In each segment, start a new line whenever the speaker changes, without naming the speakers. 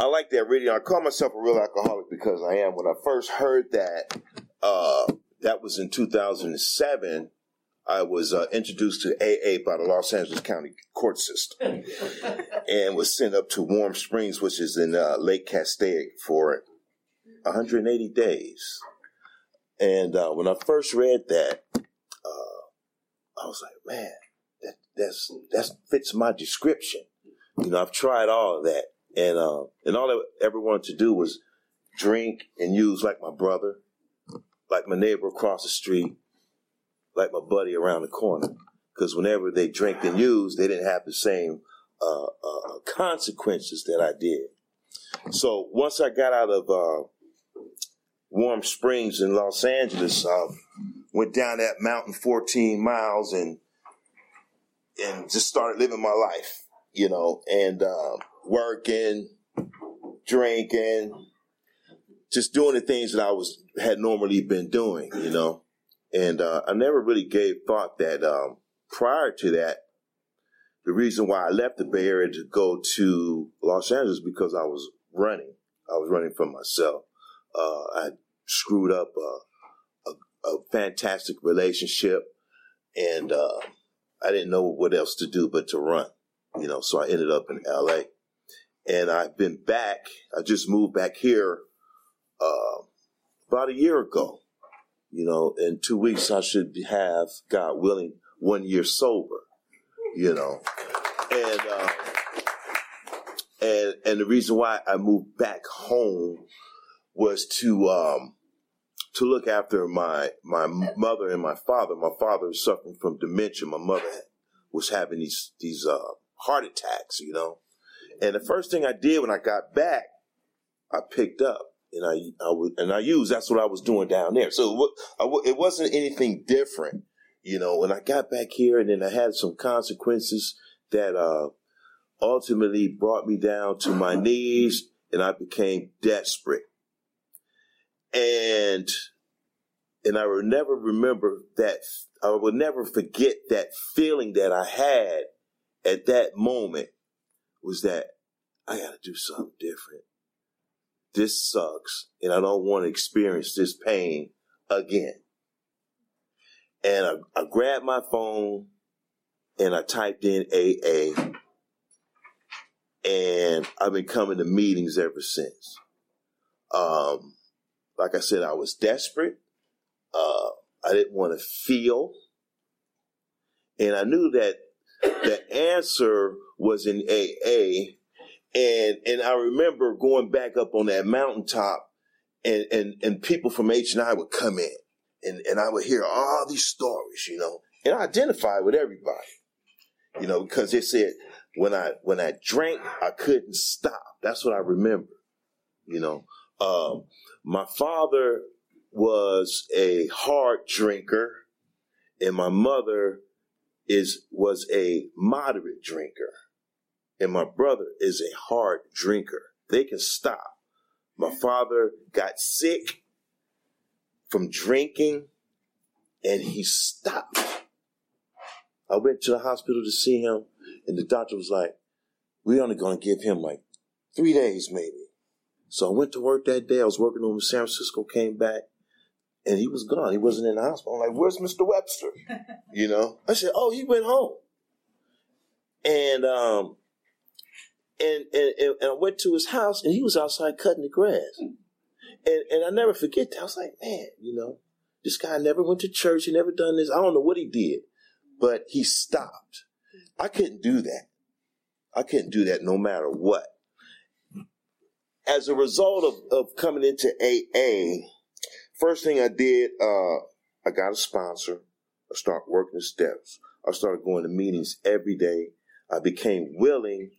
I like that reading. I call myself a real alcoholic because I am. When I first heard that, uh, that was in 2007. I was uh, introduced to AA by the Los Angeles County Court System and was sent up to Warm Springs, which is in uh, Lake Castaic, for 180 days. And uh, when I first read that, uh, I was like, man, that that's that fits my description. You know, I've tried all of that and uh, and all I ever wanted to do was drink and use like my brother, like my neighbor across the street, like my buddy around the corner. Because whenever they drank and used, they didn't have the same uh, uh, consequences that I did. So once I got out of uh, Warm Springs in Los Angeles, uh, went down that mountain 14 miles and and just started living my life, you know, and uh, working, drinking, just doing the things that I was had normally been doing, you know. And uh, I never really gave thought that um, prior to that, the reason why I left the Bay Area to go to Los Angeles because I was running. I was running for myself. Uh, I screwed up a, a, a fantastic relationship, and uh, I didn't know what else to do but to run. You know, so I ended up in L.A and I've been back. I just moved back here uh, about a year ago. You know, in two weeks I should have, God willing, one year sober. You know, and uh, and and the reason why I moved back home was to um, to look after my my mother and my father. My father was suffering from dementia. My mother was having these these uh, heart attacks. You know, and the first thing I did when I got back, I picked up and I, I and I used, that's what I was doing down there. So it wasn't anything different, you know, when I got back here and then I had some consequences that, uh, ultimately brought me down to my knees and I became desperate. And, and I will never remember that, I will never forget that feeling that I had at that moment was that I got to do something different. This sucks, and I don't want to experience this pain again. And I, I grabbed my phone and I typed in AA, and I've been coming to meetings ever since. Um, like I said, I was desperate. Uh, I didn't want to feel. And I knew that the answer was in AA. And, and I remember going back up on that mountaintop and, and, and people from H and I would come in and, and I would hear all these stories, you know, and I identified with everybody, you know, because they said when I, when I drank, I couldn't stop. That's what I remember, you know. Um, my father was a hard drinker and my mother is was a moderate drinker, and my brother is a hard drinker. They can stop. My father got sick from drinking, and he stopped. I went to the hospital to see him, and the doctor was like, "We're only going to give him like three days, maybe." So I went to work that day. I was working over in San Francisco, came back, and he was gone. He wasn't in the hospital. I'm like, where's Mr. Webster? you know? I said, oh, he went home. And um and, and and I went to his house and he was outside cutting the grass. And and I never forget that. I was like, man, you know, this guy never went to church, he never done this. I don't know what he did, but he stopped. I couldn't do that. I couldn't do that no matter what. As a result of, of coming into AA, First thing I did, uh, I got a sponsor. I started working the steps. I started going to meetings every day. I became willing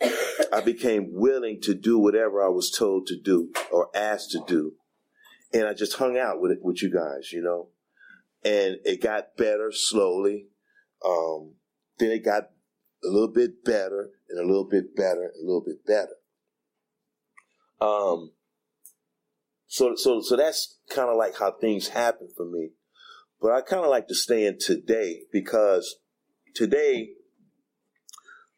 I became willing to do whatever I was told to do or asked to do. And I just hung out with it, with you guys, you know. And it got better slowly. Um, then it got a little bit better and a little bit better, and a little bit better. Um, so, so, so that's kind of like how things happen for me. But I kind of like to stay in today because today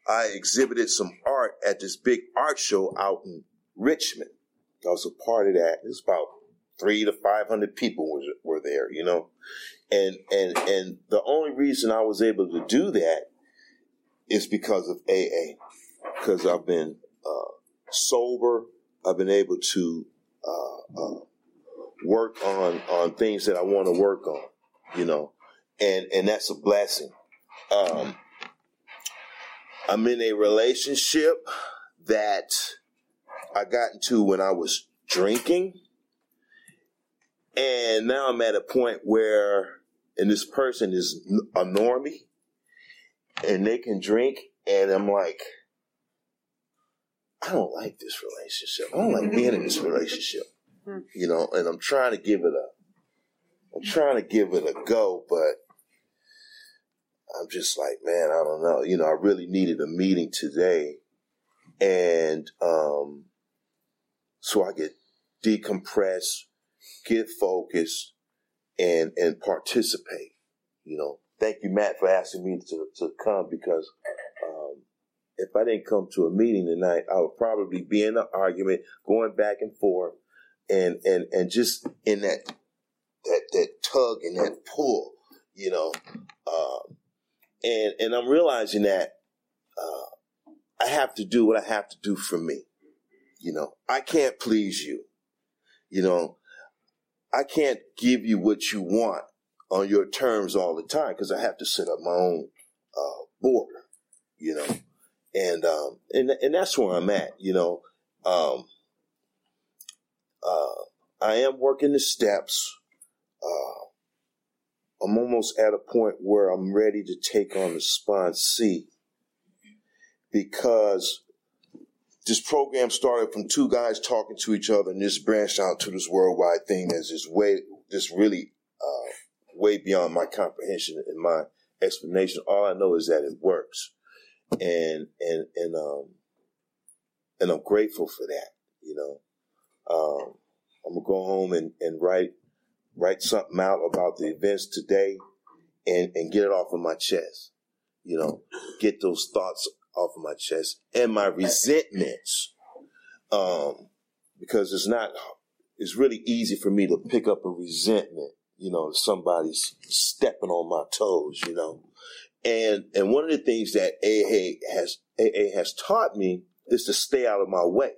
I exhibited some art at this big art show out in Richmond. I was a part of that. It was about three to five hundred people was, were there, you know, and and and the only reason I was able to do that is because of AA, because I've been uh, sober. I've been able to uh, uh, work on on things that I want to work on, you know, and and that's a blessing. Um, I'm in a relationship that I got into when I was drinking. And now I'm at a point where, and this person is a normie, and they can drink, and I'm like, I don't like this relationship. I don't like being in this relationship. You know, and I'm trying to give it a, I'm trying to give it a go, but I'm just like, man, I don't know. You know, I really needed a meeting today. And um, so I get decompress, get focused, and and participate. You know, thank you, Matt, for asking me to, to come because if I didn't come to a meeting tonight, I would probably be in an argument, going back and forth, and and and just in that that that tug and that pull, you know. Um, and and I'm realizing that uh, I have to do what I have to do for me. You know, I can't please you. You know, I can't give you what you want on your terms all the time because I have to set up my own uh, border. You know, and um, and and that's where I'm at. You know, um, uh, I am working the steps. Uh, I'm almost at a point where I'm ready to take on the sponsee because this program started from two guys talking to each other and this branched out to this worldwide thing that's just way, just really, uh, way beyond my comprehension and my explanation. All I know is that it works. And, and, and, um, and I'm grateful for that, you know. Um, I'm gonna go home and, and write write something out about the events today and, and get it off of my chest. You know, get those thoughts off of my chest and my resentments. Um, because it's not, it's really easy for me to pick up a resentment, you know, somebody's stepping on my toes, you know. And, and one of the things that AA has, AA has taught me is to stay out of my way.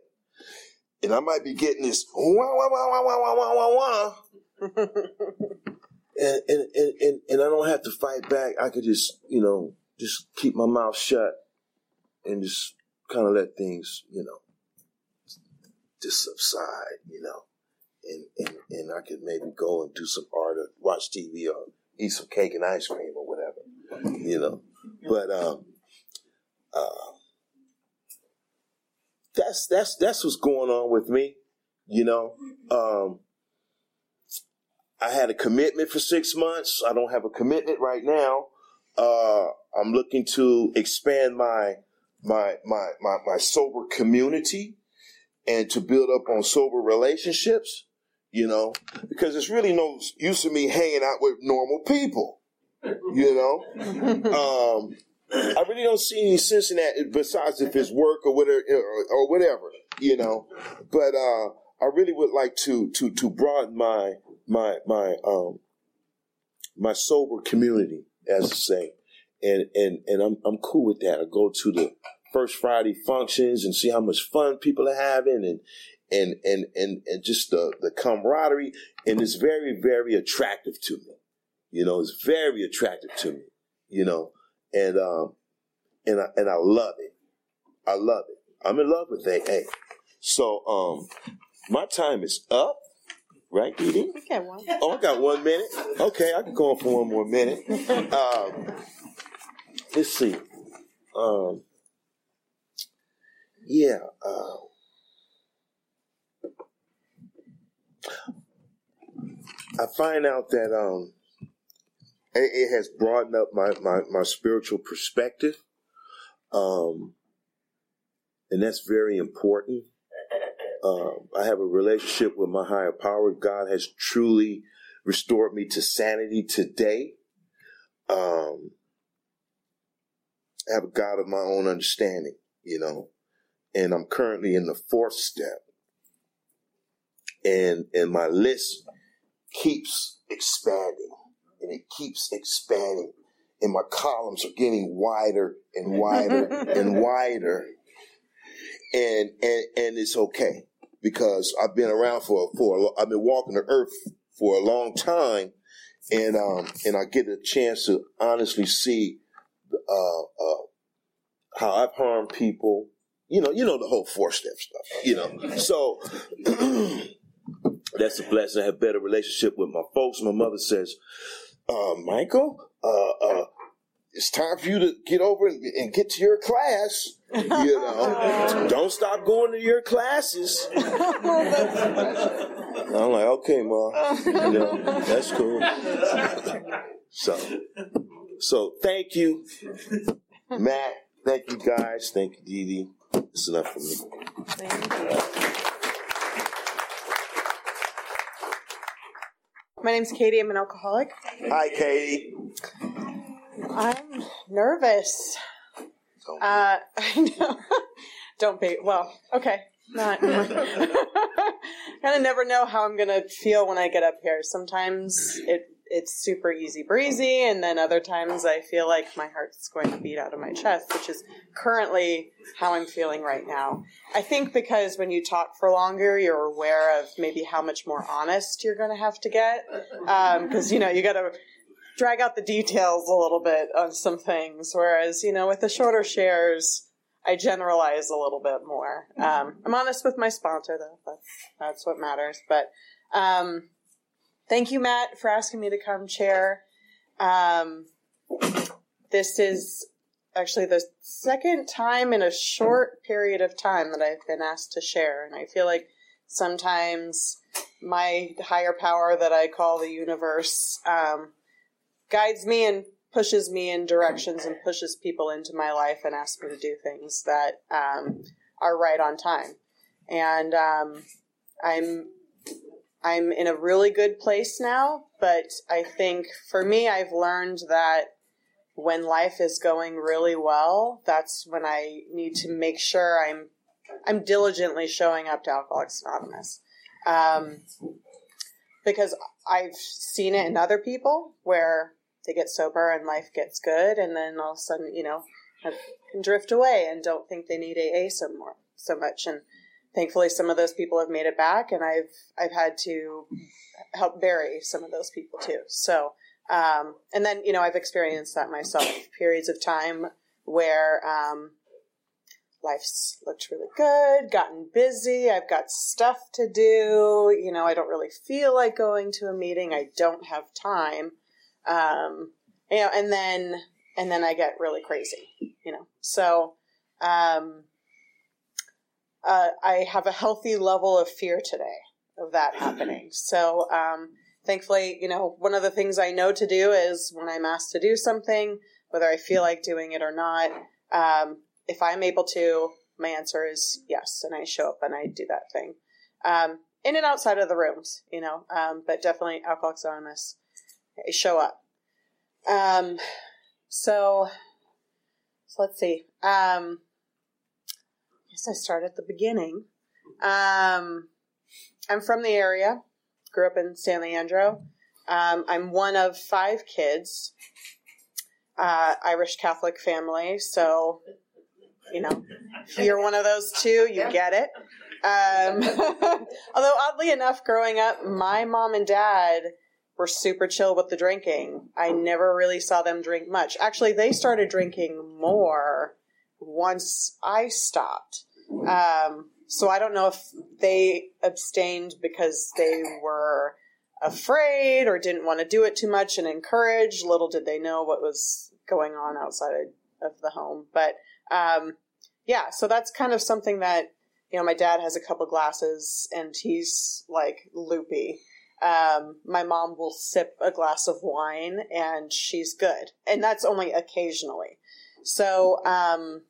And I might be getting this wah, wah, wah, wah, wah, wah, wah, wah, and, and, and, and, and I don't have to fight back. I could just, you know, just keep my mouth shut and just kind of let things, you know, just subside, you know. And, and, and I could maybe go and do some art or watch TV or eat some cake and ice cream or whatever, you know. But, um, uh, that's, that's, that's what's going on with me, you know. Um, I had a commitment for six months. I don't have a commitment right now. Uh, I'm looking to expand my, my, my, my, my sober community and to build up on sober relationships, you know, because it's really no use of me hanging out with normal people, you know. um, I really don't see any sense in that besides if it's work or whatever, or, or whatever, you know. But, uh, I really would like to, to, to broaden my, my my um my sober community, as I say, and and and I'm I'm cool with that. I go to the first Friday functions and see how much fun people are having, and and and and and just the the camaraderie, and it's very very attractive to me. You know, it's very attractive to me. You know, and um and I and I love it. I love it. I'm in love with AA. So um my time is up. Right, Dee Dee? one. Oh, I got one minute. Okay, I can go on for one more minute. Um, let's see. Um, yeah. Uh, I find out that um, it, has broadened up my, my, my spiritual perspective. Um, and that's very important. Um, I have a relationship with my higher power. God has truly restored me to sanity today. Um, I have a God of my own understanding, you know, and I'm currently in the fourth step. And, and my list keeps expanding and it keeps expanding and my columns are getting wider and wider and wider. And, and, and it's okay because I've been around for, for, I've been walking the earth for a long time and, um, and I get a chance to honestly see, uh, uh, how I've harmed people. You know, you know the whole four step stuff. You know, so that's a blessing. I have better relationship with my folks. My mother says, uh, "Michael, uh, uh, it's time for you to get over and, and get to your class. You know, don't stop going to your classes." I'm like, "Okay, mom, you know, that's cool." so, so thank you, Matt. Thank you, guys. Thank you, Dee Dee. It's enough for me.
Thank you. My name's Katie. I'm an alcoholic.
Hi, Katie.
I'm nervous. Uh, I know. Don't be. Well, okay. Not. kind of never know how I'm gonna feel when I get up here. Sometimes it it's super easy breezy, and then other times I feel like my heart's going to beat out of my chest, which is currently how I'm feeling right now. I think because when you talk for longer, you're aware of maybe how much more honest you're going to have to get, because um, you know you got to drag out the details a little bit on some things, whereas you know with the shorter shares. I generalize a little bit more. Um, I'm honest with my sponsor, though. That's, that's what matters. But um, Thank you, Matt, for asking me to come chair. Um, this is actually the second time in a short period of time that I've been asked to share, and I feel like sometimes my higher power that I call the universe um, guides me and pushes me in directions and pushes people into my life and asks me to do things that um, are right on time. And um, I'm I'm in a really good place now, but I think for me, I've learned that when life is going really well, that's when I need to make sure I'm I'm diligently showing up to Alcoholics Anonymous. Um, because I've seen it in other people where they get sober and life gets good, and then all of a sudden, you know, can drift away and don't think they need AA so more so much. And thankfully some of those people have made it back and I've I've had to help bury some of those people too. So um, and then you know I've experienced that myself periods of time where um, life's looked really good, gotten busy, I've got stuff to do, you know, I don't really feel like going to a meeting, I don't have time. Um, you know, and then and then I get really crazy, you know. So um, uh, I have a healthy level of fear today of that happening. So, um, thankfully, you know, one of the things I know to do is when I'm asked to do something, whether I feel like doing it or not, um, if I'm able to, my answer is yes, and I show up and I do that thing. Um, in and outside of the rooms, you know, um, but definitely Alcoholics Anonymous, I show up. Um, so, so let's see. Um, guess I start at the beginning. Um, I'm from the area, grew up in San Leandro. Um, I'm one of five kids, uh, Irish Catholic family. So, you know, if you're one of those two, you get it. Um, although, oddly enough, growing up, my mom and dad were super chill with the drinking. I never really saw them drink much. Actually, they started drinking more once I stopped. Um, so I don't know if they abstained because they were afraid or didn't want to do it too much and encourage. Little did they know what was going on outside of the home. But um, yeah, so that's kind of something that you know. My dad has a couple glasses, and he's like loopy. Um, my mom will sip a glass of wine, and she's good, and that's only occasionally. So, um,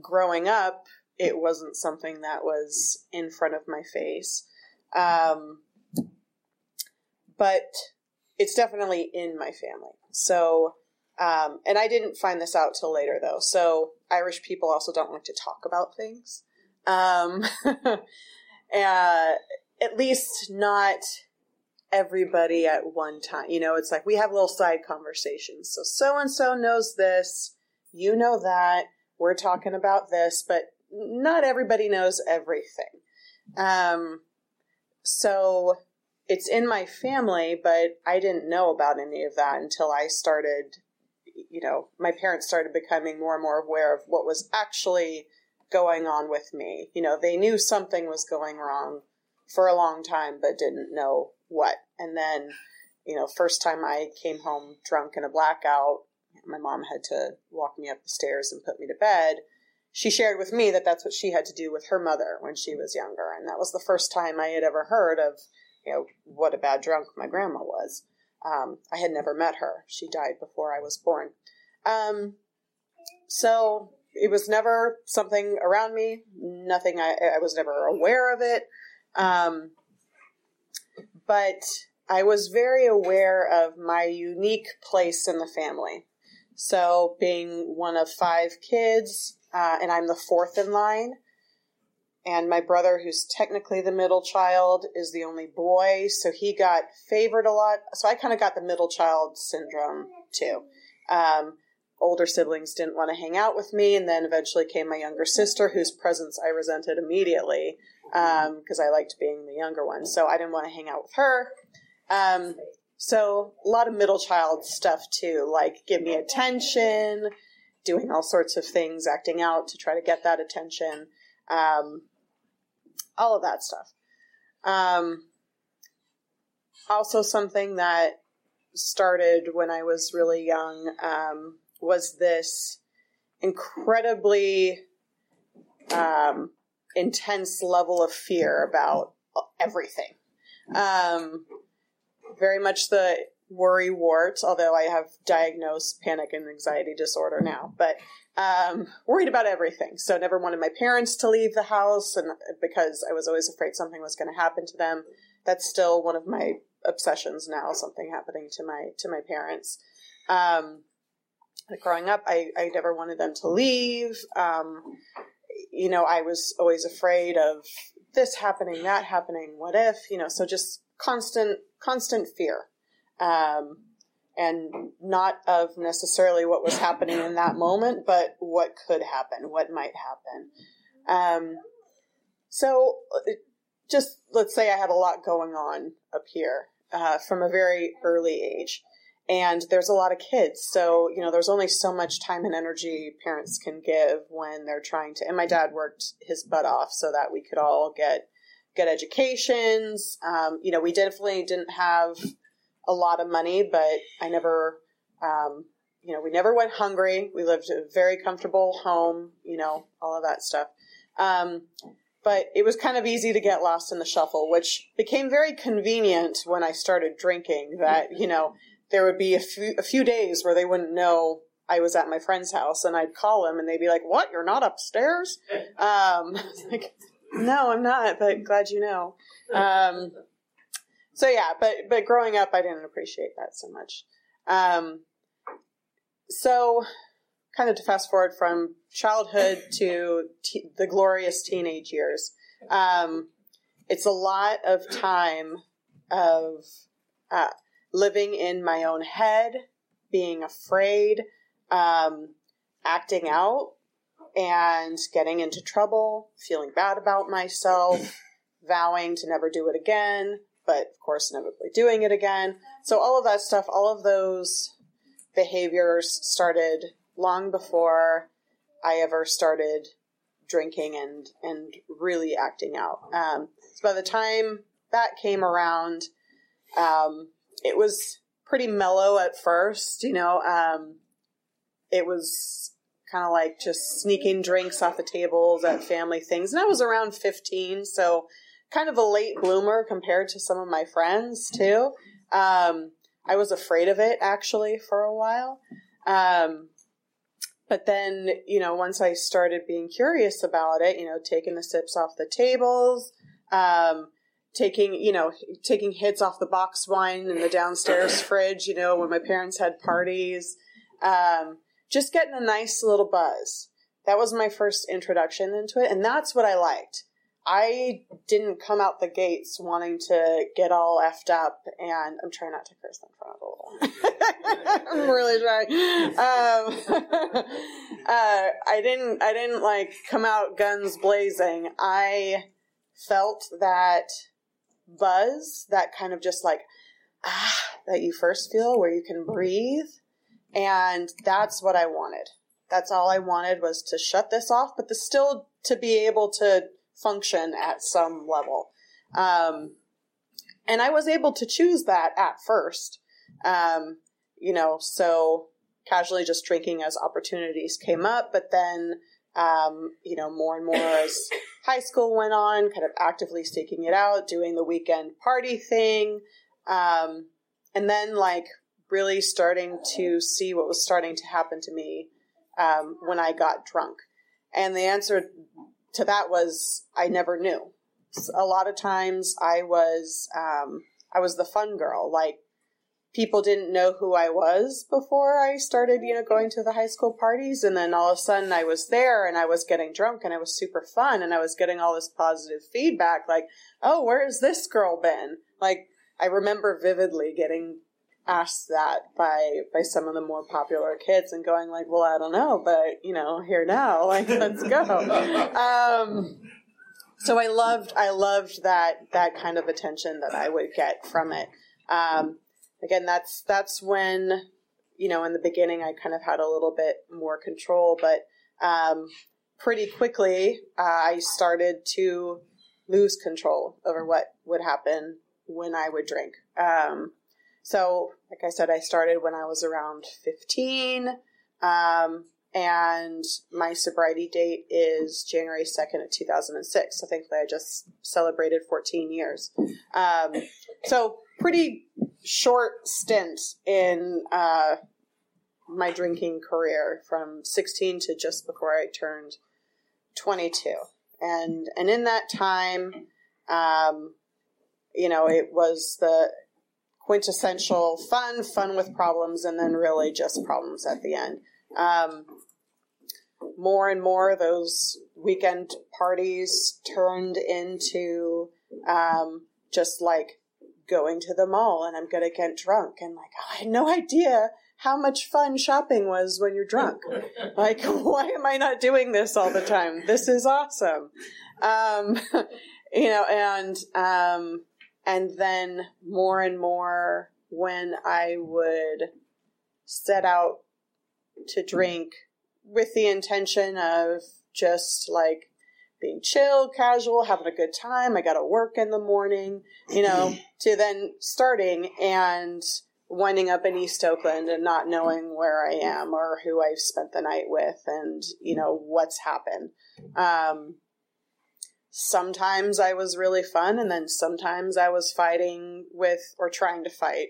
growing up, it wasn't something that was in front of my face. Um, but it's definitely in my family. So, um, and I didn't find this out till later though. So Irish people also don't like to talk about things. Um, uh, at least not everybody at one time. You know, it's like we have little side conversations. So so and so knows this, you know that, we're talking about this, but not everybody knows everything. Um, so it's in my family, but I didn't know about any of that until I started, you know, my parents started becoming more and more aware of what was actually going on with me. You know, they knew something was going wrong for a long time, but didn't know what. And then, you know, first time I came home drunk in a blackout, my mom had to walk me up the stairs and put me to bed she shared with me that that's what she had to do with her mother when she was younger, and that was the first time I had ever heard of, you know, what a bad drunk my grandma was. Um, I had never met her; she died before I was born. Um, so it was never something around me. Nothing. I, I was never aware of it. Um, but I was very aware of my unique place in the family. So, being one of five kids, uh, and I'm the fourth in line. And my brother, who's technically the middle child, is the only boy, so he got favored a lot. So I kind of got the middle child syndrome too. Um, older siblings didn't want to hang out with me, and then eventually came my younger sister, whose presence I resented immediately because um, I liked being the younger one. So I didn't want to hang out with her. Um, so a lot of middle child stuff too, like give me attention, doing all sorts of things, acting out to try to get that attention, um, all of that stuff. Um, also, something that started when I was really young um, was this incredibly um, intense level of fear about everything. Um, very much the worry wart, although I have diagnosed panic and anxiety disorder now, but um, worried about everything. So never wanted my parents to leave the house, and because I was always afraid something was going to happen to them. That's still one of my obsessions now. Something happening to my to my parents. Um, growing up, I, I never wanted them to leave. Um, you know, I was always afraid of this happening, that happening, what if, you know, so just constant, constant fear um, and not of necessarily what was happening in that moment, but what could happen, what might happen. Um, so, just let's say I had a lot going on up here uh, from a very early age. And there's a lot of kids. So, you know, there's only so much time and energy parents can give when they're trying to. And my dad worked his butt off so that we could all get good educations. Um, you know, we definitely didn't have a lot of money, but I never, um, you know, we never went hungry. We lived a very comfortable home, you know, all of that stuff. Um, but it was kind of easy to get lost in the shuffle, which became very convenient when I started drinking. That you know, there would be a few a few days where they wouldn't know I was at my friend's house, and I'd call them, and they'd be like, "What? You're not upstairs?" Um, like, no, I'm not. But glad you know. Um, so yeah, but but growing up, I didn't appreciate that so much. Um, so, kind of to fast forward from childhood to the glorious teenage years, um, it's a lot of time of uh, living in my own head, being afraid, um, acting out, and getting into trouble, feeling bad about myself, vowing to never do it again, but of course, inevitably doing it again. So all of that stuff, all of those behaviors started long before I ever started drinking and and really acting out. Um, so by the time that came around, um, it was pretty mellow at first. You know, um, it was kind of like just sneaking drinks off the tables at family things. And I was around 15, so kind of a late bloomer compared to some of my friends too. Um, I was afraid of it actually for a while. Um, but then, you know, once I started being curious about it, you know, taking the sips off the tables, um, taking, you know, taking hits off the box wine in the downstairs fridge, you know, when my parents had parties, um, just getting a nice little buzz. That was my first introduction into it, and that's what I liked. I didn't come out the gates wanting to get all effed up, and I'm trying not to curse in front of a little. I'm really trying. Um, uh, I didn't. I didn't like come out guns blazing. I felt that buzz, that kind of just like ah, that you first feel where you can breathe, and that's what I wanted. That's all I wanted was to shut this off, but the still to be able to function at some level. Um, and I was able to choose that at first. Um, you know, so casually just drinking as opportunities came up, but then, um, you know, more and more as high school went on, kind of actively seeking it out, doing the weekend party thing. Um, and then like really starting to see what was starting to happen to me, um, when I got drunk. And the answer to that was I never knew. A lot of times I was um, I was the fun girl. Like people didn't know who I was before I started, you know, going to the high school parties, and then all of a sudden I was there and I was getting drunk and I was super fun and I was getting all this positive feedback. Like, oh, where has this girl been? Like I remember vividly getting asked that by by some of the more popular kids and going like, well, I don't know, but you know, here now, like, let's go. Um, so I loved I loved that that kind of attention that I would get from it. Um, again, that's that's when you know in the beginning I kind of had a little bit more control, but um, pretty quickly uh, I started to lose control over what would happen when I would drink. Um, so, like I said, I started when I was around 15. Um, and my sobriety date is January 2nd of 2006. So thankfully I just celebrated 14 years. Um, so pretty short stint in, uh, my drinking career from 16 to just before I turned 22. And, and in that time, um, you know, it was the, quintessential fun, fun with problems, and then really just problems at the end. Um, more and more, those weekend parties turned into um, just like going to the mall and I'm going to get drunk. And like, oh, I had no idea how much fun shopping was when you're drunk. like, why am I not doing this all the time? This is awesome. Um, you know, and um, and then more and more when I would set out to drink with the intention of just like being chill, casual, having a good time. I got to work in the morning, you know, to then starting and winding up in East Oakland and not knowing where I am or who I've spent the night with and, you know, what's happened. Um, sometimes I was really fun, and then sometimes I was fighting with or trying to fight.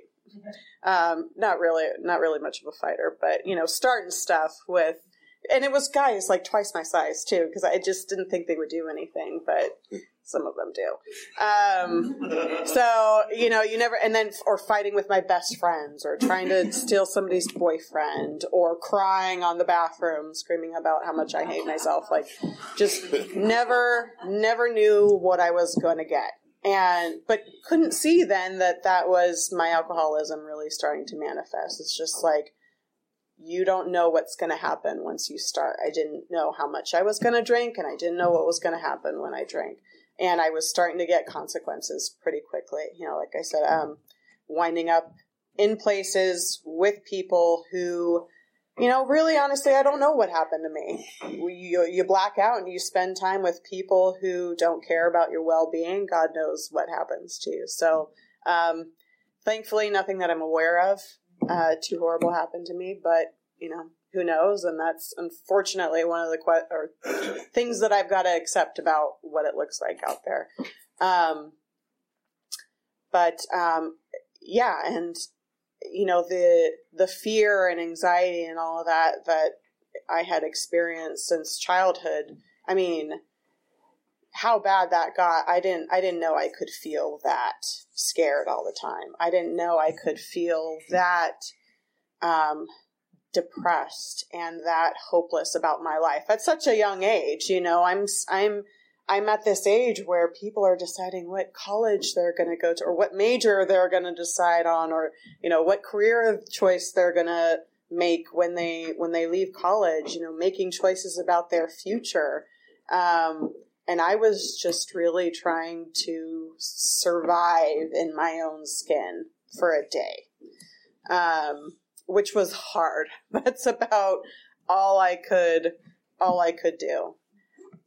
Um, not really, not really much of a fighter, but you know, starting stuff with, and it was guys like twice my size too, because I just didn't think they would do anything, but some of them do. Um, so you know, you never, and then or fighting with my best friends, or trying to steal somebody's boyfriend, or crying on the bathroom, screaming about how much I hate myself. Like, just never, never knew what I was going to get, and but couldn't see then that that was my alcoholism really starting to manifest. It's just like you don't know what's going to happen once you start. I didn't know how much I was going to drink, and I didn't know what was going to happen when I drank and I was starting to get consequences pretty quickly. You know, like I said, um, winding up in places with people who, you know, really honestly, I don't know what happened to me. You, you black out and you spend time with people who don't care about your well being. God knows what happens to you. So, um, thankfully, nothing that I'm aware of uh, too horrible happened to me, but, you know, who knows? And that's unfortunately one of the que- or things that I've got to accept about what it looks like out there. Um, but um, yeah, and you know the the fear and anxiety and all of that that I had experienced since childhood. I mean, how bad that got, I didn't I didn't know I could feel that scared all the time. I didn't know I could feel that um, depressed and that hopeless about my life at such a young age. You know, I'm I'm I'm at this age where people are deciding what college they're going to go to or what major they're going to decide on or you know what career choice they're going to make when they when they leave college, you know, making choices about their future. Um, and I was just really trying to survive in my own skin for a day, um, which was hard. That's about all I could all I could do.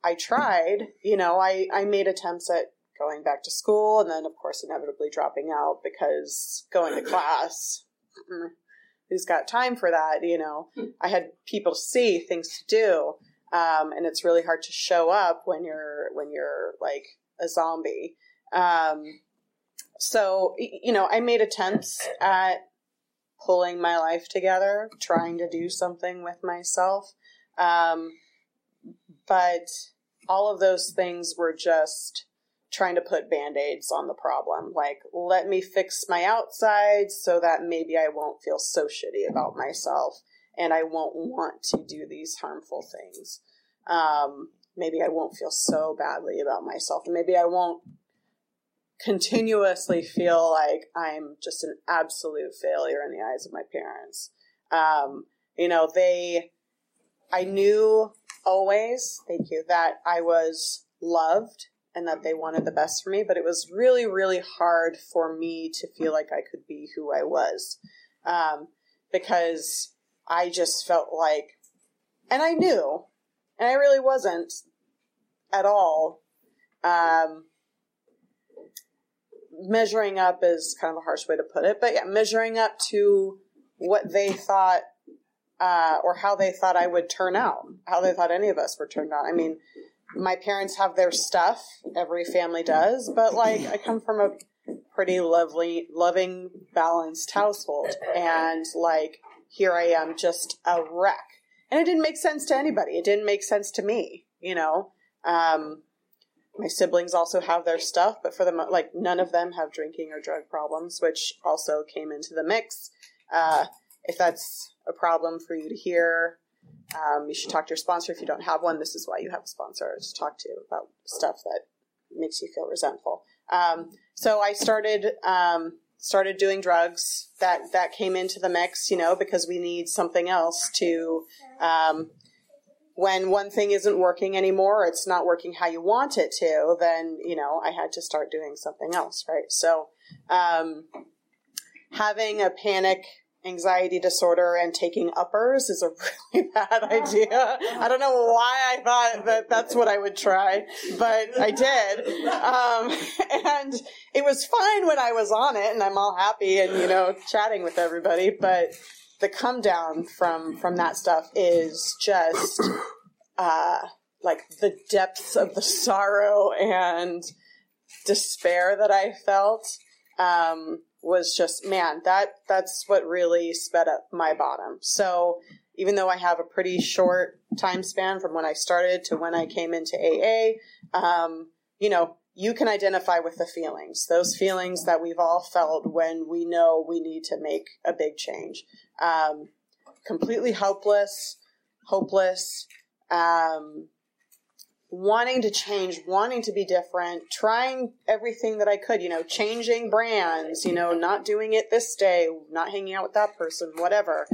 I tried, you know, I, I made attempts at going back to school and then of course inevitably dropping out because going to class who's got time for that you know i had people to see things to do um, and it's really hard to show up when you're when you're like a zombie. Um, so you know, I made attempts at pulling my life together, trying to do something with myself, um, but all of those things were just trying to put band-aids on the problem. Like let me fix my outside so that maybe i won't feel so shitty about myself and I won't want to do these harmful things. Um, maybe I won't feel so badly about myself, and maybe I won't continuously feel like I'm just an absolute failure in the eyes of my parents. Um, you know, they, I knew always, thank you, that I was loved and that they wanted the best for me, but it was really, really hard for me to feel like I could be who I was. Um, because I just felt like, and I knew, and I really wasn't at all. Um, measuring up is kind of a harsh way to put it, but yeah, measuring up to what they thought uh, or how they thought I would turn out, how they thought any of us were turned out. I mean, my parents have their stuff, every family does, but like I come from a pretty lovely, loving, balanced household, and like here I am just a wreck. And it didn't make sense to anybody. It didn't make sense to me, you know. Um, my siblings also have their stuff, but for them, like none of them have drinking or drug problems, which also came into the mix. Uh, if that's a problem for you to hear, um, you should talk to your sponsor. If you don't have one, this is why you have a sponsor to talk to about stuff that makes you feel resentful. Um, so I started um, started doing drugs that that came into the mix you know because we need something else to um, when one thing isn't working anymore it's not working how you want it to then you know i had to start doing something else right so um, having a panic anxiety disorder and taking uppers is a really bad idea. I don't know why I thought that that's what I would try, but I did. Um, and it was fine when I was on it and I'm all happy and, you know, chatting with everybody, but the come down from, from that stuff is just, uh, like the depths of the sorrow and despair that I felt. Um, was just man that that's what really sped up my bottom so even though i have a pretty short time span from when i started to when i came into aa um, you know you can identify with the feelings those feelings that we've all felt when we know we need to make a big change um, completely helpless hopeless um, wanting to change, wanting to be different, trying everything that I could, you know, changing brands, you know, not doing it this day, not hanging out with that person, whatever.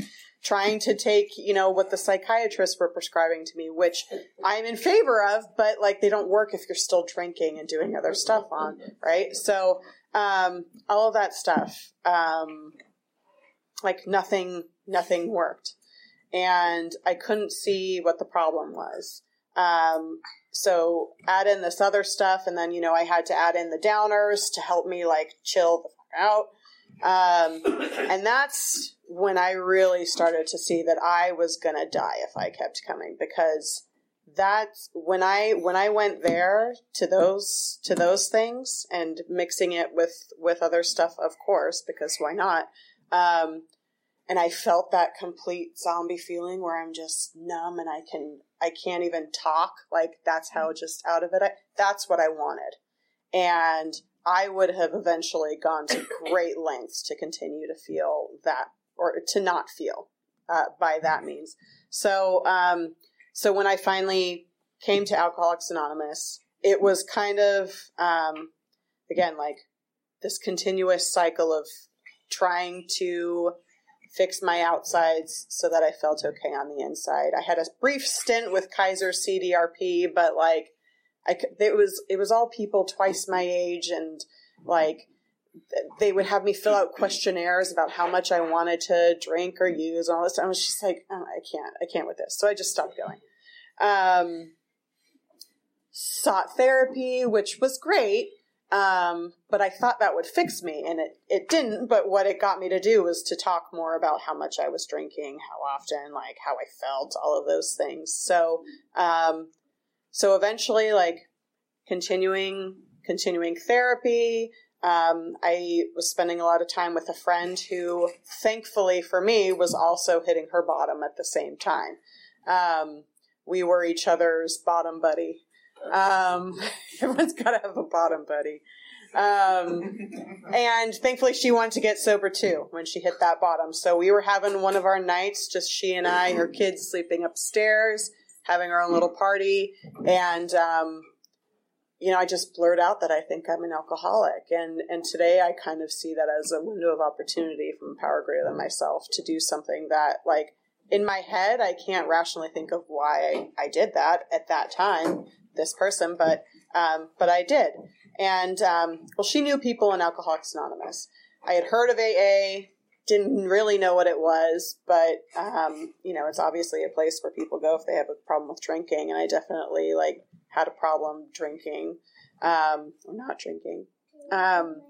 Trying to take, you know, what the psychiatrists were prescribing to me, which I'm in favor of, but like they don't work if you're still drinking and doing other stuff on, right? So, um, all of that stuff, um, like nothing, nothing worked. And I couldn't see what the problem was. Um, so add in this other stuff, and then you know I had to add in the downers to help me like chill the fuck out. Um, and that's when I really started to see that I was gonna die if I kept coming because that's when I when I went there to those to those things and mixing it with with other stuff, of course, because why not? Um, and I felt that complete zombie feeling where I'm just numb and I can I can't even talk. Like that's how just out of it. I, that's what I wanted, and I would have eventually gone to great lengths to continue to feel that or to not feel uh, by that means. So. Um, so when I finally came to Alcoholics Anonymous, it was kind of, um, again, like this continuous cycle of trying to fix my outsides so that I felt okay on the inside. I had a brief stint with Kaiser CDRP, but like, I, it was, it was all people twice my age and like, they would have me fill out questionnaires about how much I wanted to drink or use and all this. I was just like, oh, I can't, I can't with this. So I just stopped going. Um, sought therapy, which was great. Um, but I thought that would fix me, and it, it didn't. But what it got me to do was to talk more about how much I was drinking, how often, like how I felt, all of those things. So, um, so eventually, like continuing continuing therapy, um, I was spending a lot of time with a friend who, thankfully for me, was also hitting her bottom at the same time. Um, we were each other's bottom buddy. Um, everyone's got to have a bottom buddy. Um, and thankfully, she wanted to get sober too when she hit that bottom. So we were having one of our nights, just she and I, her kids sleeping upstairs, having our own little party, and um, you know, I just blurt out that I think I'm an alcoholic. And, and today I kind of see that as a window of opportunity from Power Greater Than Myself to do something that, like, in my head, I can't rationally think of why I, I did that at that time, this person, but, um, but I did. And, um, well, she knew people in Alcoholics Anonymous. I had heard of AA, didn't really know what it was, but, um, you know, it's obviously a place where people go if they have a problem with drinking. And I definitely, like, had a problem drinking, um, or not drinking. Um,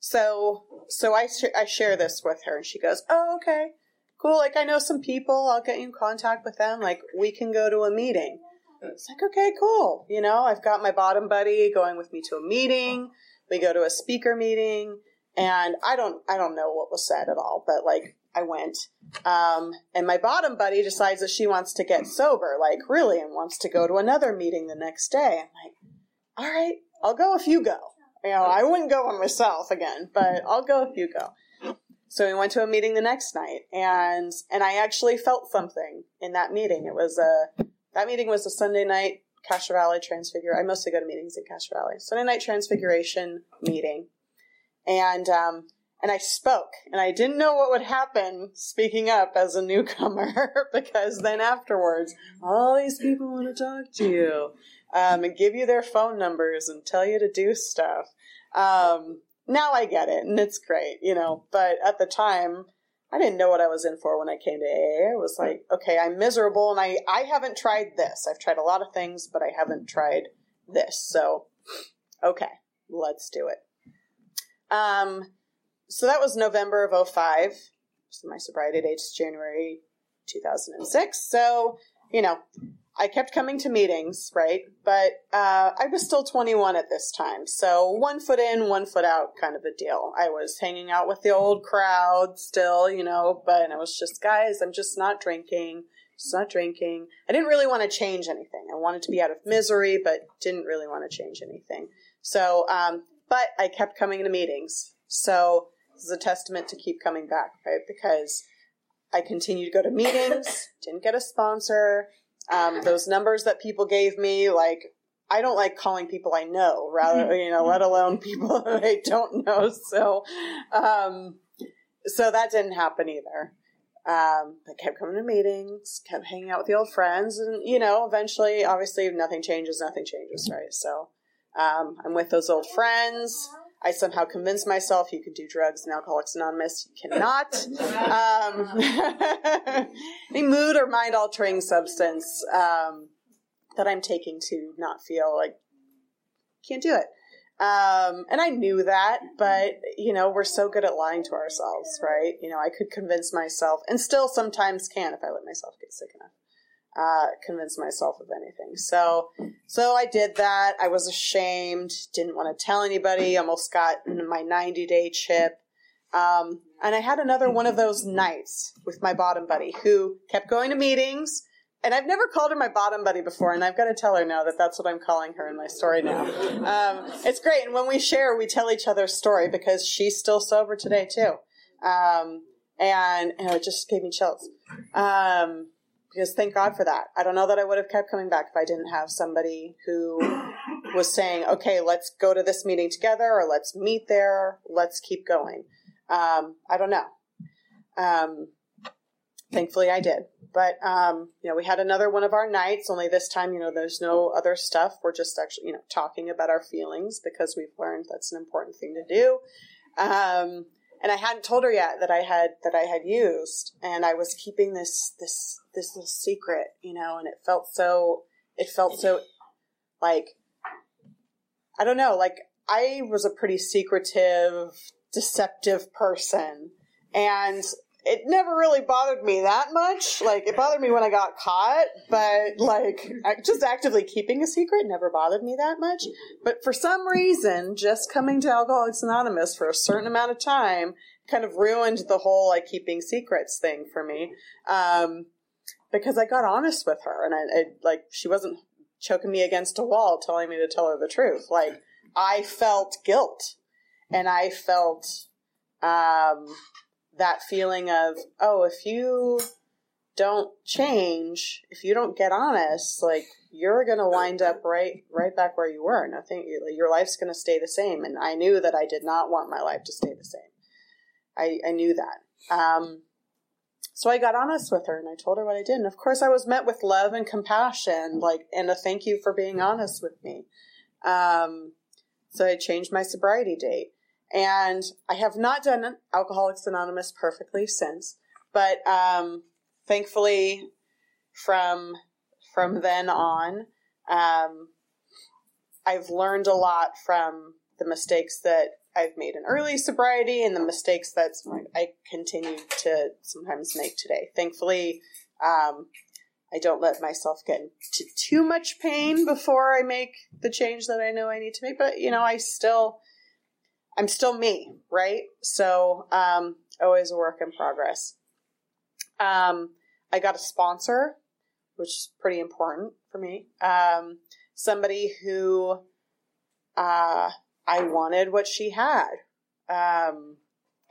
so, so I, sh- I share this with her and she goes, Oh, okay, cool. Like, I know some people. I'll get you in contact with them. Like, we can go to a meeting. It's like, okay, cool. You know, I've got my bottom buddy going with me to a meeting. We go to a speaker meeting and I don't, I don't know what was said at all, but like, I went. Um, and my bottom buddy decides that she wants to get sober, like really, and wants to go to another meeting the next day. I'm like, all right, I'll go if you go. You know, I wouldn't go on myself again, but I'll go if you go. So we went to a meeting the next night, and and I actually felt something in that meeting. It was a that meeting was a Sunday night Castro Valley Transfigure. I mostly go to meetings in Castro Valley. Sunday night Transfiguration meeting, and um, and I spoke, and I didn't know what would happen speaking up as a newcomer because then afterwards, all these people want to talk to you um, and give you their phone numbers and tell you to do stuff. Um, now I get it, and it's great, you know. But at the time, I didn't know what I was in for when I came to AA. It was like, okay, I'm miserable, and I I haven't tried this. I've tried a lot of things, but I haven't tried this. So, okay, let's do it. Um, so that was November of 05. So my sobriety date is January 2006. So, you know, I kept coming to meetings, right? But uh, I was still 21 at this time. So one foot in, one foot out kind of a deal. I was hanging out with the old crowd still, you know, but I was just, guys, I'm just not drinking. Just not drinking. I didn't really want to change anything. I wanted to be out of misery, but didn't really want to change anything. So, um, but I kept coming to meetings. So this is a testament to keep coming back, right? Because I continued to go to meetings, didn't get a sponsor. Um, those numbers that people gave me, like, I don't like calling people I know, rather, you know, let alone people that I don't know. So, um, so that didn't happen either. Um, I kept coming to meetings, kept hanging out with the old friends, and you know, eventually, obviously, nothing changes, nothing changes, right? So, um, I'm with those old friends. I somehow convinced myself you could do drugs in Alcoholics Anonymous. You cannot. Um, any mood or mind altering substance um, that I'm taking to not feel like can't do it. Um, and I knew that, but you know, we're so good at lying to ourselves, right? You know, I could convince myself, and still sometimes can if I let myself get sick enough. Uh, convince myself of anything. So, so I did that. I was ashamed, didn't want to tell anybody. Almost got my 90 day chip. Um, and I had another one of those nights with my bottom buddy who kept going to meetings. And I've never called her my bottom buddy before, and I've got to tell her now that that's what I'm calling her in my story now. Um, it's great, and when we share, we tell each other's story because she's still sober today too, um, and, and it just gave me chills. Um, because thank God for that. I don't know that I would have kept coming back if I didn't have somebody who was saying, "Okay, let's go to this meeting together, or let's meet there, let's keep going." Um, I don't know. Um, thankfully, I did. But um, you know, we had another one of our nights. Only this time, you know, there's no other stuff. We're just actually, you know, talking about our feelings because we've learned that's an important thing to do. And I hadn't told her yet that I had that I had used, and I was keeping this this this little secret, you know, and it felt so it felt so like I don't know, like I was a pretty secretive, deceptive person, and it never really bothered me that much. Like it bothered me when I got caught, but like just actively keeping a secret never bothered me that much. But for some reason, just coming to Alcoholics Anonymous for a certain amount of time kind of ruined the whole like keeping secrets thing for me. Um, because I got honest with her and I, I like she wasn't choking me against a wall telling me to tell her the truth. Like I felt guilt and I felt um that feeling of, oh, if you don't change, if you don't get honest, like you're going to wind up right right back where you were. Nothing your life's going to stay the same and I knew that I did not want my life to stay the same. I I knew that. Um so I got honest with her and I told her what I did. And of course I was met with love and compassion, like and a thank you for being honest with me. Um so I changed my sobriety date. And I have not done Alcoholics Anonymous perfectly since, but um, thankfully, from from then on, um, I've learned a lot from the mistakes that I've made in early sobriety and the mistakes that I continue to sometimes make today. Thankfully, um, I don't let myself get into too much pain before I make the change that I know I need to make. But you know, I still I'm still me, right? So, um, always a work in progress. Um, I got a sponsor, which is pretty important for me. Um, somebody who, uh, I wanted what she had. Um,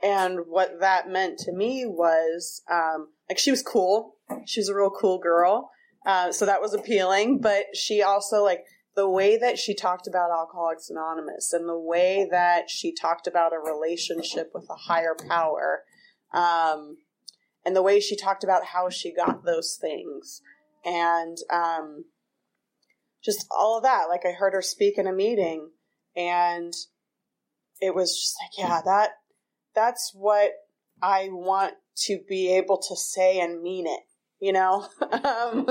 and what that meant to me was, um, like she was cool. She was a real cool girl. Uh, so that was appealing, but she also like, the way that she talked about Alcoholics Anonymous and the way that she talked about a relationship with a higher power, um, and the way she talked about how she got those things, and um, just all of that. Like I heard her speak in a meeting, and it was just like, yeah, that that's what I want to be able to say and mean it you know? Um,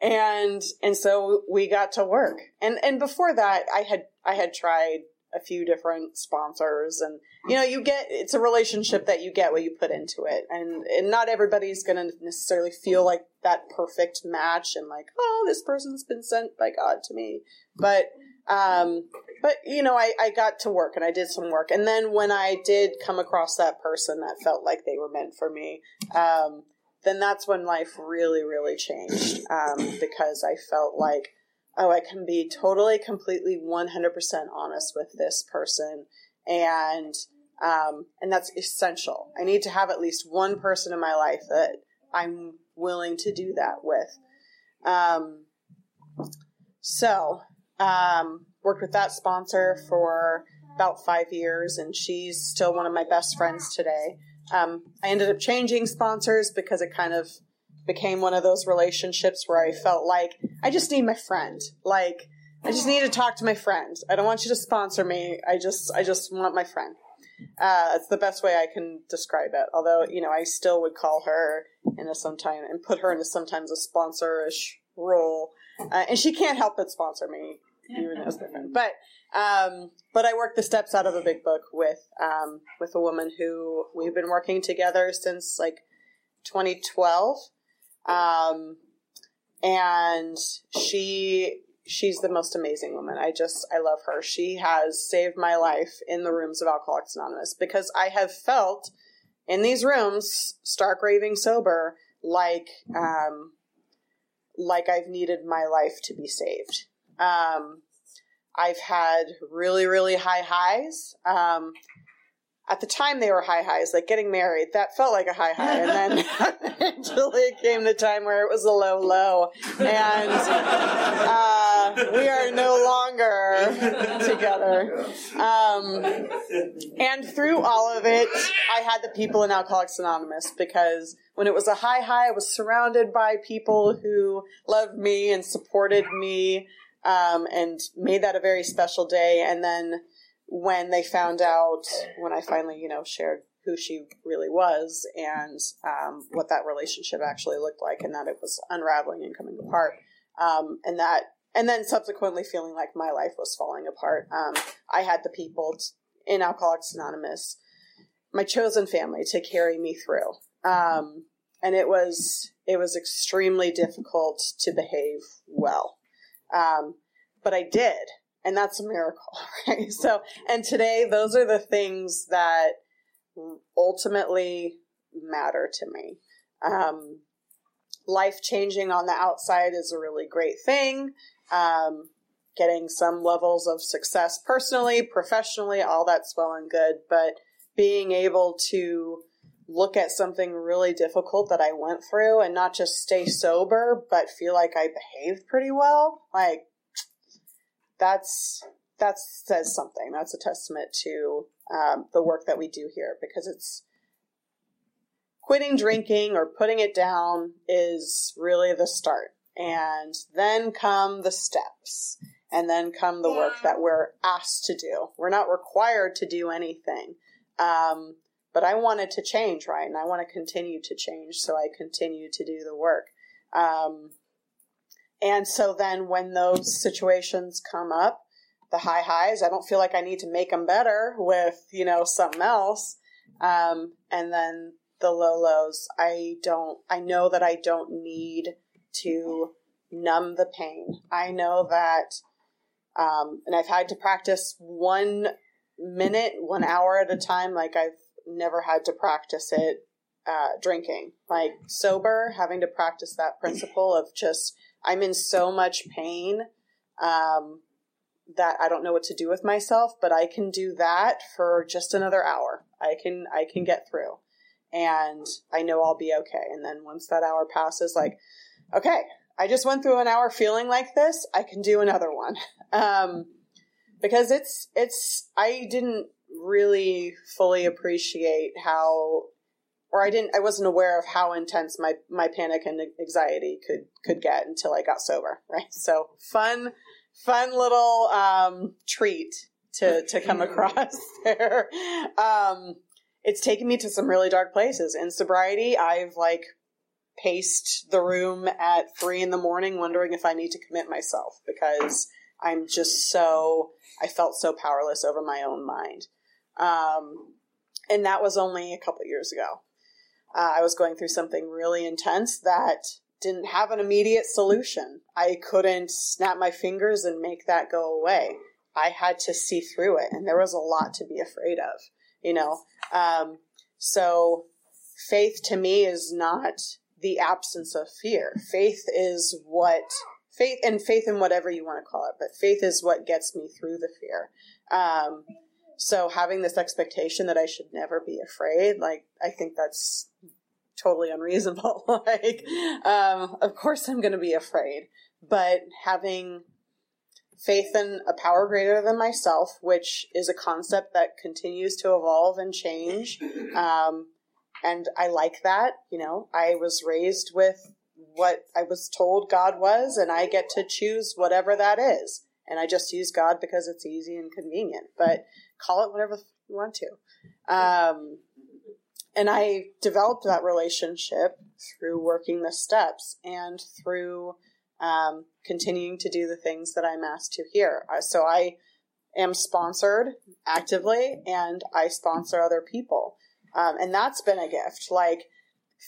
and and so we got to work. And and before that i had i had tried a few different sponsors and you know you get it's a relationship that you get what you put into it. And and not everybody's going to necessarily feel like that perfect match and like oh this person's been sent by god to me. But um but you know I, I got to work and i did some work. And then when i did come across that person that felt like they were meant for me um then that's when life really, really changed um, because I felt like, oh, I can be totally, completely, 100% honest with this person. And, um, and that's essential. I need to have at least one person in my life that I'm willing to do that with. Um, so, um, worked with that sponsor for about five years, and she's still one of my best friends today. Um, I ended up changing sponsors because it kind of became one of those relationships where I felt like I just need my friend. Like I just need to talk to my friend. I don't want you to sponsor me. I just I just want my friend. Uh, it's the best way I can describe it. Although you know I still would call her in a sometime and put her into sometimes a sponsorish role, uh, and she can't help but sponsor me Their friend. But um, but I worked the steps out of a big book with um, with a woman who we've been working together since like 2012, um, and she she's the most amazing woman. I just I love her. She has saved my life in the rooms of Alcoholics Anonymous because I have felt in these rooms, stark raving sober, like um, like I've needed my life to be saved. Um, I've had really, really high highs. Um, at the time, they were high highs, like getting married. That felt like a high high, and then eventually it came the time where it was a low low, and uh, we are no longer together. Um, and through all of it, I had the people in Alcoholics Anonymous because when it was a high high, I was surrounded by people who loved me and supported me um, and made that a very special day. And then when they found out, when I finally, you know, shared who she really was and um, what that relationship actually looked like, and that it was unraveling and coming apart, um, and that, and then subsequently feeling like my life was falling apart. Um, I had the people in Alcoholics Anonymous, my chosen family, to carry me through, um, and it was it was extremely difficult to behave well. Um, but I did, and that's a miracle, right? So, and today, those are the things that ultimately matter to me. Um, life changing on the outside is a really great thing. Um, getting some levels of success personally, professionally, all that's well and good, but being able to look at something really difficult that I went through and not just stay sober, but feel like I behaved pretty well. Like that's that says something. That's a testament to um, the work that we do here because it's quitting drinking or putting it down is really the start, and then come the steps, and then come the work that we're asked to do. We're not required to do anything. Um, but I wanted to change, right? And I want to continue to change, so I continue to do the work. Um, and so then when those situations come up, the high highs, I don't feel like I need to make them better with, you know, something else. Um, and then the low lows, I don't, I know that I don't need to numb the pain. I know that, um, and I've had to practice one minute, one hour at a time. Like I've never had to practice it uh, drinking. Like sober, having to practice that principle of just I'm in so much pain um, that I don't know what to do with myself, but I can do that for just another hour. I can I can get through, and I know I'll be okay. And then once that hour passes, like, okay, I just went through an hour feeling like this. I can do another one. Um, because it's it's I didn't really fully appreciate how or I didn't I wasn't aware of how intense my my panic and anxiety could could get until I got sober, right? So fun fun little um, treat to to come across there. Um, it's taken me to some really dark places. In sobriety, I've like paced the room at three in the morning, wondering if I need to commit myself because I'm just so I felt so powerless over my own mind. Um, and that was only a couple years ago. Uh, I was going through something really intense that didn't have an immediate solution. I couldn't snap my fingers and make that go away. I had to see through it, and there was a lot to be afraid of, you know. Um, so, faith to me is not the absence of fear. Faith is what faith and faith in whatever you want to call it, but faith is what gets me through the fear. Um, so having this expectation that I should never be afraid, like I think that's totally unreasonable. like, um, of course I'm going to be afraid, but having faith in a power greater than myself, which is a concept that continues to evolve and change. Um, and I like that. You know, I was raised with what I was told God was, and I get to choose whatever that is. And I just use God because it's easy and convenient. But call it whatever you want to. Um, and I developed that relationship through working the steps and through um, continuing to do the things that I'm asked to here. So I am sponsored actively and I sponsor other people. Um, and that's been a gift. Like,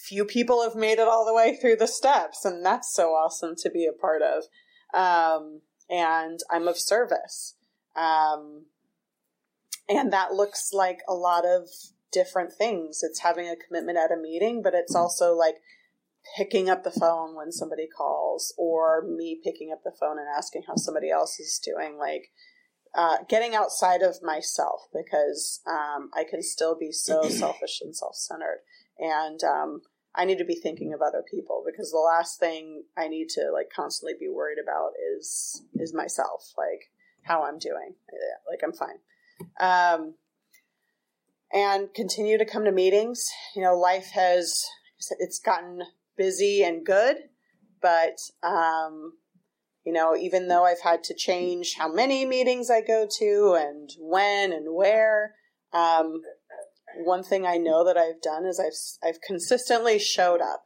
few people have made it all the way through the steps, and that's so awesome to be a part of. And I'm of service. Um, and that looks like a lot of different things. It's having a commitment at a meeting, but it's also like picking up the phone when somebody calls, or me picking up the phone and asking how somebody else is doing. Like, uh, getting outside of myself because um, I can still be so selfish and self centered. And um, I need to be thinking of other people because the last thing I need to like constantly be worried about is is myself, like how I'm doing. Like I'm fine. Um, and continue to come to meetings. You know, life has it's gotten busy and good, but um, you know, even though I've had to change how many meetings I go to and when and where, um, one thing I know that I've done is I've I've consistently showed up.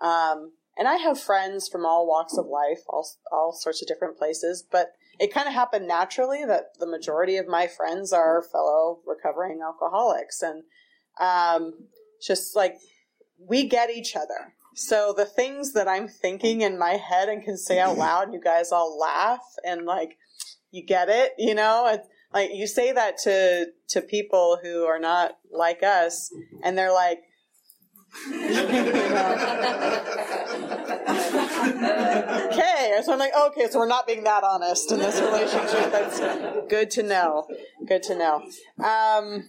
Um, and I have friends from all walks of life, all all sorts of different places, but it kind of happened naturally that the majority of my friends are fellow recovering alcoholics, and um, just like we get each other. So the things that I'm thinking in my head and can say out loud, you guys all laugh and like you get it, you know. Like you say that to to people who are not like us, and they're like. okay, so I'm like, okay, so we're not being that honest in this relationship. That's good to know. Good to know. Um,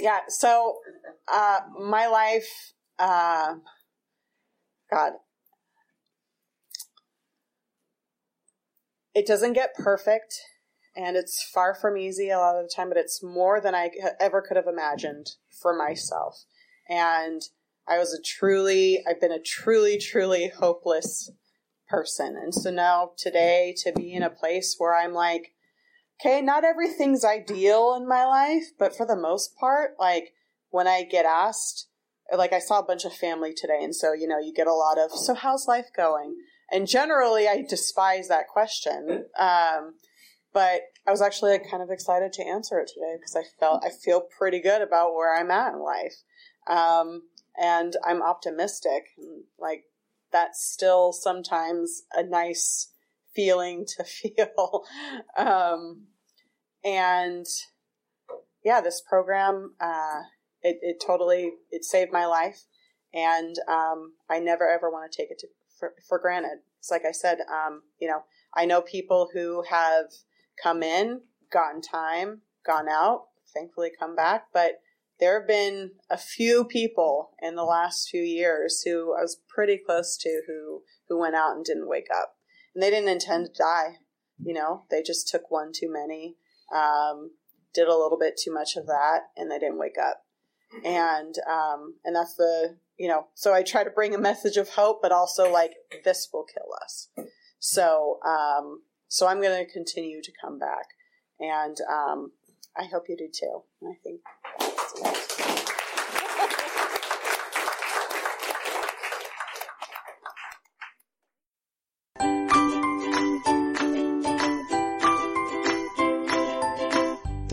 yeah, so uh, my life, uh, God, it doesn't get perfect and it's far from easy a lot of the time, but it's more than I ever could have imagined for myself. And I was a truly, I've been a truly, truly hopeless person. And so now today to be in a place where I'm like, okay, not everything's ideal in my life, but for the most part, like when I get asked, like I saw a bunch of family today, and so you know, you get a lot of, so how's life going? And generally, I despise that question. Um, but I was actually like, kind of excited to answer it today because I felt I feel pretty good about where I'm at in life, um, and I'm optimistic. Like that's still sometimes a nice feeling to feel, um, and yeah, this program uh, it, it totally it saved my life, and um, I never ever want to take it to, for, for granted. It's like I said, um, you know, I know people who have come in, gotten time, gone out, thankfully come back. But there have been a few people in the last few years who I was pretty close to who who went out and didn't wake up, and they didn't intend to die. You know, they just took one too many, um, did a little bit too much of that, and they didn't wake up. And um, and that's the you know. So I try to bring a message of hope, but also like this will kill us. So um, so I'm going to continue to come back, and um, I hope you do too. I think